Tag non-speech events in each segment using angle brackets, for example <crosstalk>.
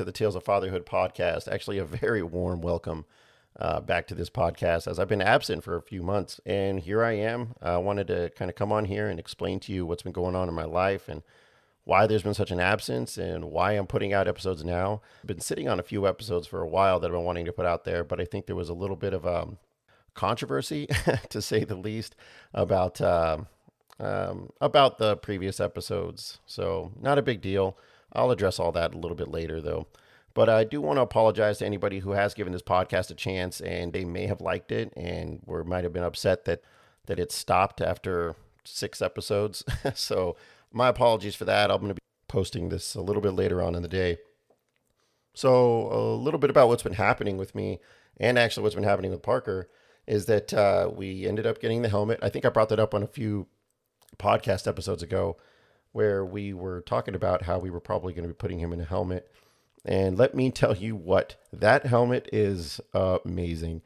To the Tales of Fatherhood podcast. Actually, a very warm welcome uh, back to this podcast as I've been absent for a few months. And here I am. I wanted to kind of come on here and explain to you what's been going on in my life and why there's been such an absence and why I'm putting out episodes now. I've been sitting on a few episodes for a while that I've been wanting to put out there, but I think there was a little bit of um, controversy, <laughs> to say the least, about uh, um, about the previous episodes. So not a big deal. I'll address all that a little bit later, though. But I do want to apologize to anybody who has given this podcast a chance and they may have liked it and or might have been upset that that it stopped after six episodes. <laughs> so my apologies for that. I'm going to be posting this a little bit later on in the day. So a little bit about what's been happening with me and actually what's been happening with Parker is that uh, we ended up getting the helmet. I think I brought that up on a few podcast episodes ago where we were talking about how we were probably going to be putting him in a helmet. And let me tell you what, that helmet is amazing.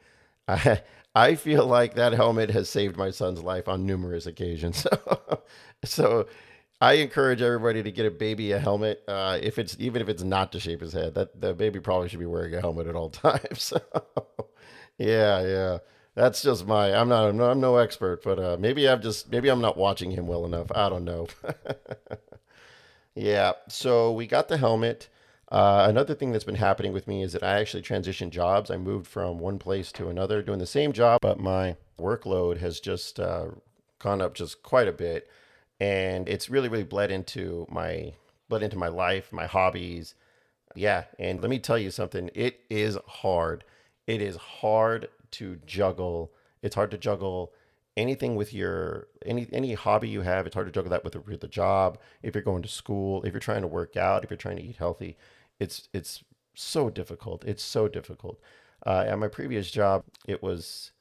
I, <laughs> I feel like that helmet has saved my son's life on numerous occasions. <laughs> so I encourage everybody to get a baby a helmet. Uh, if it's even if it's not to shape his head, that the baby probably should be wearing a helmet at all <laughs> times. yeah, yeah. That's just my. I'm not. I'm no, I'm no expert, but uh, maybe I'm just. Maybe I'm not watching him well enough. I don't know. <laughs> yeah. So we got the helmet. Uh, another thing that's been happening with me is that I actually transitioned jobs. I moved from one place to another, doing the same job, but my workload has just uh, gone up just quite a bit, and it's really, really bled into my bled into my life, my hobbies. Yeah, and let me tell you something. It is hard. It is hard to juggle. It's hard to juggle anything with your any any hobby you have. It's hard to juggle that with a, with job. If you're going to school, if you're trying to work out, if you're trying to eat healthy, it's it's so difficult. It's so difficult. Uh, at my previous job, it was.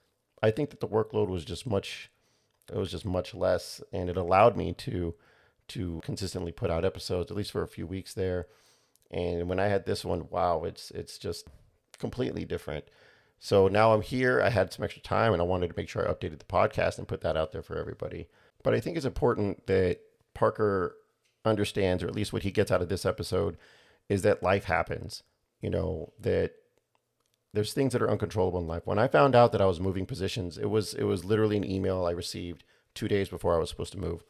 I think that the workload was just much. It was just much less, and it allowed me to to consistently put out episodes at least for a few weeks there. And when I had this one, wow, it's it's just completely different. So now I'm here. I had some extra time and I wanted to make sure I updated the podcast and put that out there for everybody. But I think it's important that Parker understands, or at least what he gets out of this episode, is that life happens. You know, that there's things that are uncontrollable in life. When I found out that I was moving positions, it was it was literally an email I received two days before I was supposed to move.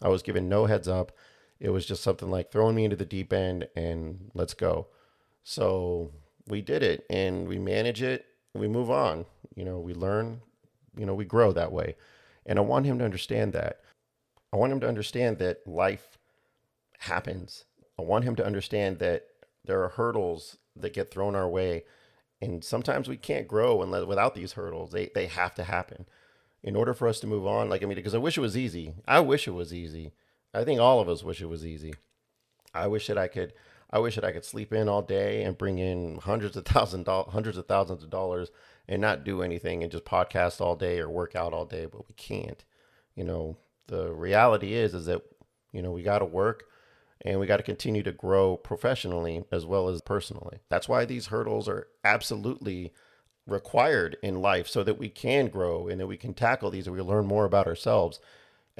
I was given no heads up. It was just something like throwing me into the deep end and let's go. So we did it and we manage it we move on. You know, we learn, you know, we grow that way. And I want him to understand that. I want him to understand that life happens. I want him to understand that there are hurdles that get thrown our way. And sometimes we can't grow unless, without these hurdles. They, they have to happen in order for us to move on. Like, I mean, because I wish it was easy. I wish it was easy. I think all of us wish it was easy. I wish that I could I wish that I could sleep in all day and bring in hundreds of thousand dollars, hundreds of thousands of dollars and not do anything and just podcast all day or work out all day, but we can't. You know, the reality is is that you know, we got to work and we got to continue to grow professionally as well as personally. That's why these hurdles are absolutely required in life so that we can grow and that we can tackle these and we learn more about ourselves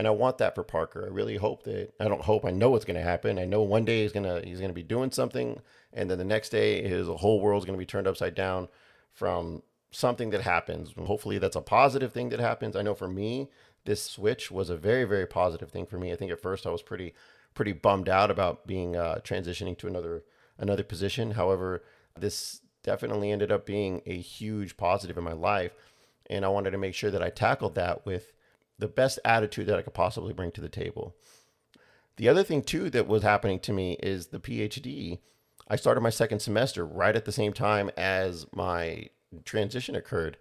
and I want that for Parker. I really hope that I don't hope I know what's going to happen. I know one day he's gonna he's gonna be doing something, and then the next day his whole world's gonna be turned upside down from something that happens. Hopefully that's a positive thing that happens. I know for me this switch was a very very positive thing for me. I think at first I was pretty pretty bummed out about being uh, transitioning to another another position. However, this definitely ended up being a huge positive in my life, and I wanted to make sure that I tackled that with the best attitude that I could possibly bring to the table. The other thing too that was happening to me is the PhD. I started my second semester right at the same time as my transition occurred.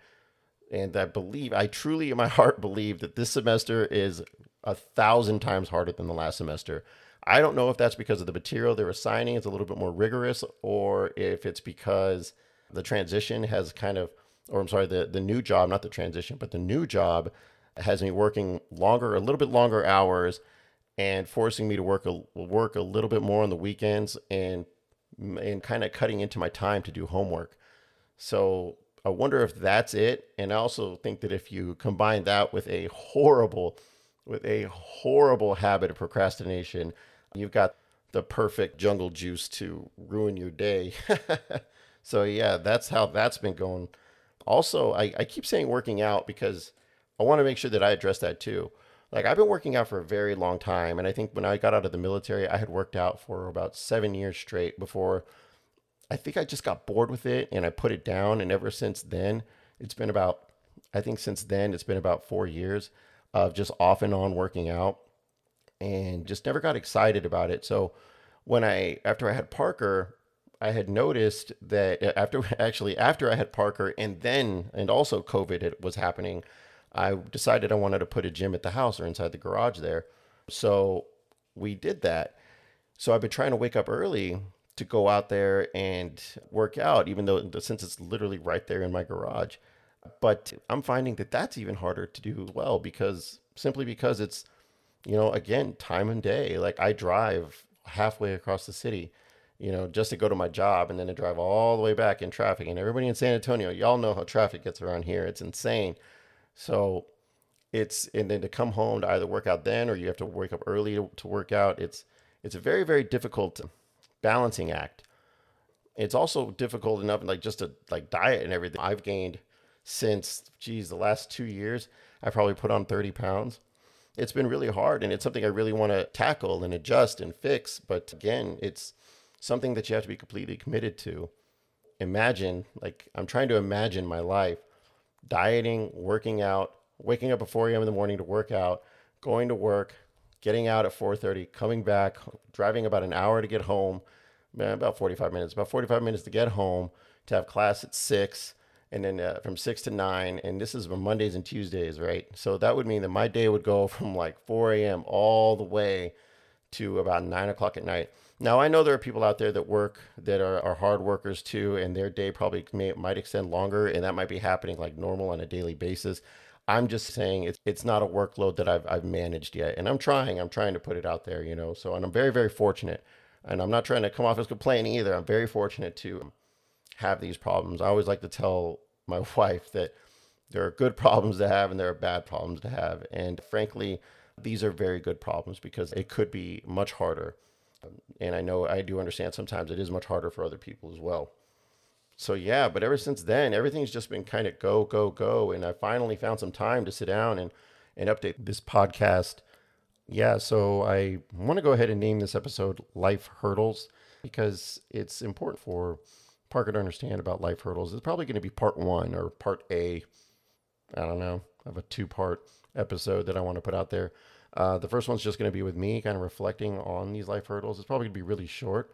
And I believe, I truly in my <laughs> heart believe that this semester is a thousand times harder than the last semester. I don't know if that's because of the material they're assigning is a little bit more rigorous or if it's because the transition has kind of, or I'm sorry, the, the new job, not the transition, but the new job has me working longer, a little bit longer hours, and forcing me to work a work a little bit more on the weekends and and kind of cutting into my time to do homework. So I wonder if that's it. And I also think that if you combine that with a horrible, with a horrible habit of procrastination, you've got the perfect jungle juice to ruin your day. <laughs> so yeah, that's how that's been going. Also, I, I keep saying working out because I want to make sure that I address that too. Like I've been working out for a very long time, and I think when I got out of the military, I had worked out for about seven years straight before. I think I just got bored with it and I put it down, and ever since then, it's been about. I think since then it's been about four years of just off and on working out, and just never got excited about it. So when I after I had Parker, I had noticed that after <laughs> actually after I had Parker and then and also COVID it was happening, I decided I wanted to put a gym at the house or inside the garage there. So we did that. So I've been trying to wake up early to go out there and work out, even though since it's literally right there in my garage. But I'm finding that that's even harder to do well because simply because it's, you know, again, time and day. Like I drive halfway across the city, you know, just to go to my job and then to drive all the way back in traffic. And everybody in San Antonio, y'all know how traffic gets around here. It's insane. So it's and then to come home to either work out then or you have to wake up early to, to work out. It's it's a very very difficult balancing act. It's also difficult enough like just to like diet and everything. I've gained since geez the last two years. I probably put on thirty pounds. It's been really hard and it's something I really want to tackle and adjust and fix. But again, it's something that you have to be completely committed to. Imagine like I'm trying to imagine my life dieting, working out, waking up at 4 a.m. in the morning to work out, going to work, getting out at 4:30, coming back, driving about an hour to get home, about 45 minutes, about 45 minutes to get home, to have class at six, and then uh, from six to nine, and this is from Mondays and Tuesdays, right? So that would mean that my day would go <laughs> from like 4 a.m. all the way to about nine o'clock at night. Now I know there are people out there that work that are, are hard workers too, and their day probably may, might extend longer, and that might be happening like normal on a daily basis. I'm just saying it's it's not a workload that I've I've managed yet, and I'm trying. I'm trying to put it out there, you know. So, and I'm very very fortunate, and I'm not trying to come off as complaining either. I'm very fortunate to have these problems. I always like to tell my <laughs> wife that there are good problems to have and there are bad problems to have, and frankly, these are very good problems because it could be much harder and I know I do understand sometimes it is much harder for other people as well. So yeah, but ever since then, everything's just been kind of go, go, go. And I finally found some time to sit down and, and update this podcast. Yeah, so I want to go ahead and name this episode Life Hurdles because it's important for Parker to understand about life hurdles. It's probably going to be part one or part A. I don't know, of a two part episode that I want to put out there. Uh, the first one's just going to be with me, kind of reflecting on these life hurdles. It's probably going to be really short.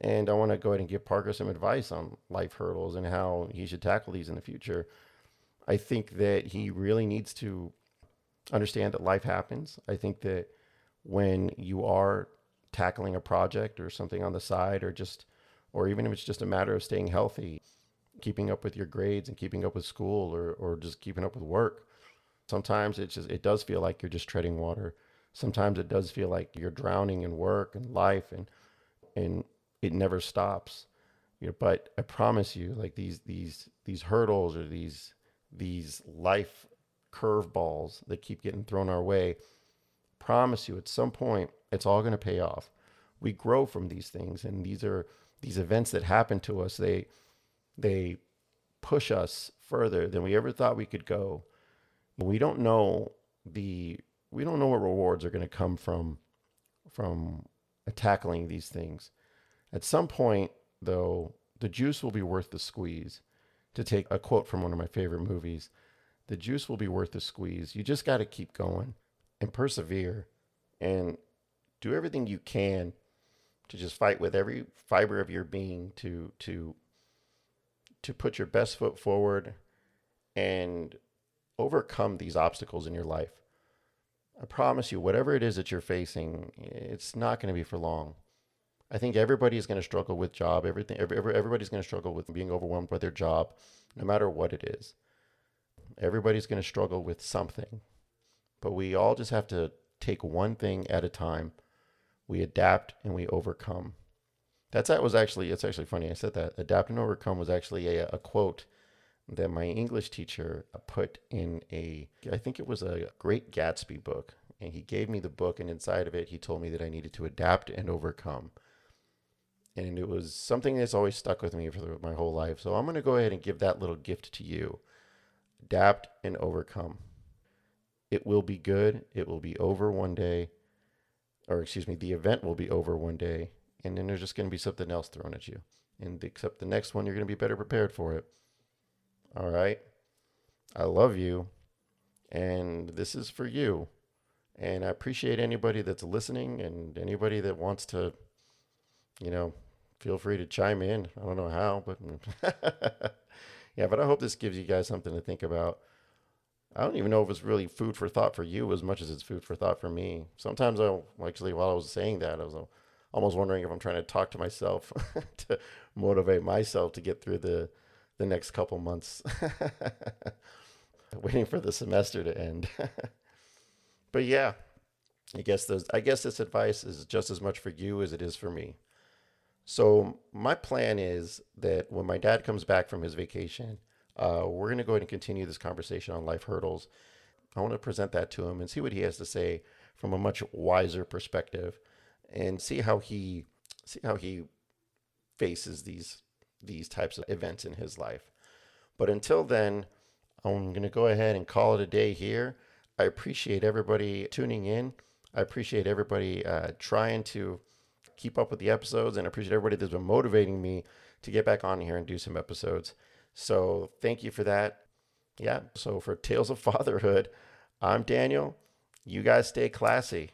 And I want to go ahead and give Parker some advice on life hurdles and how he should tackle these in the future. I think that he really needs to understand that life happens. I think that when you are tackling a project or something on the side, or just, or even if it's just a matter of staying healthy, keeping up with your grades and keeping up with school or, or just keeping up with work, Sometimes it just it does feel like you're just treading water. Sometimes it does feel like you're drowning in work and life and and it never stops. You know, but I promise you, like these these these hurdles or these these life curveballs that keep getting thrown our way, promise you at some point it's all going to pay off. We grow from these things and these are these events that happen to us, they they push us further than we ever thought we could go we don't know the we don't know what rewards are going to come from from tackling these things. At some point, though, the juice will be worth the squeeze. To take a quote from one of my favorite movies, the juice will be worth the squeeze. You just got to keep going and persevere and do everything you can to just fight with every fiber of your being to to to put your best foot forward and overcome these obstacles in your life. I promise you, whatever it is that you're facing, it's not going to be for long. I think everybody is going to struggle with job. Everything, every, everybody's going to struggle with being overwhelmed by their job, no matter what it is. Everybody's going to struggle with something, but we all just have to take one thing at a time. We adapt and we overcome. That's that was actually it's actually funny. I said that adapt and overcome was actually a, a quote that my English teacher put in a, I think it was a Great Gatsby book. And he gave me the book, and inside of it, he told me that I needed to adapt and overcome. And it was something that's always stuck with me for my whole life. So I'm going to go ahead and give that little gift to you adapt and overcome. It will be good. It will be over one day. Or, excuse me, the event will be over one day. And then there's just going to be something else thrown at you. And except the next one, you're going to be better prepared for it. All right. I love you. And this is for you. And I appreciate anybody that's listening and anybody that wants to, you know, feel free to chime in. I don't know how, but <laughs> yeah, but I hope this gives you guys something to think about. I don't even know if it's really food for thought for you as much as it's food for thought for me. Sometimes I actually, while I was saying that, I was almost wondering if I'm trying to talk to myself <laughs> to motivate myself to get through the the next couple months, <laughs> waiting for the semester to end. <laughs> but yeah, I guess those I guess this advice is just as much for you as it is for me. So my plan is that when my dad comes back from his vacation, uh, we're going to go ahead and continue this conversation on life hurdles. I want to present that to him and see what he has to say from a much wiser perspective, and see how he see how he faces these these types of events in his life. But until then, I'm going to go ahead and call it a day here. I appreciate everybody tuning in. I appreciate everybody uh, trying to keep up with the episodes, and I appreciate everybody that's been motivating me to get back on here and do some episodes. So thank you for that. Yeah. So for Tales of Fatherhood, I'm Daniel. You guys stay classy.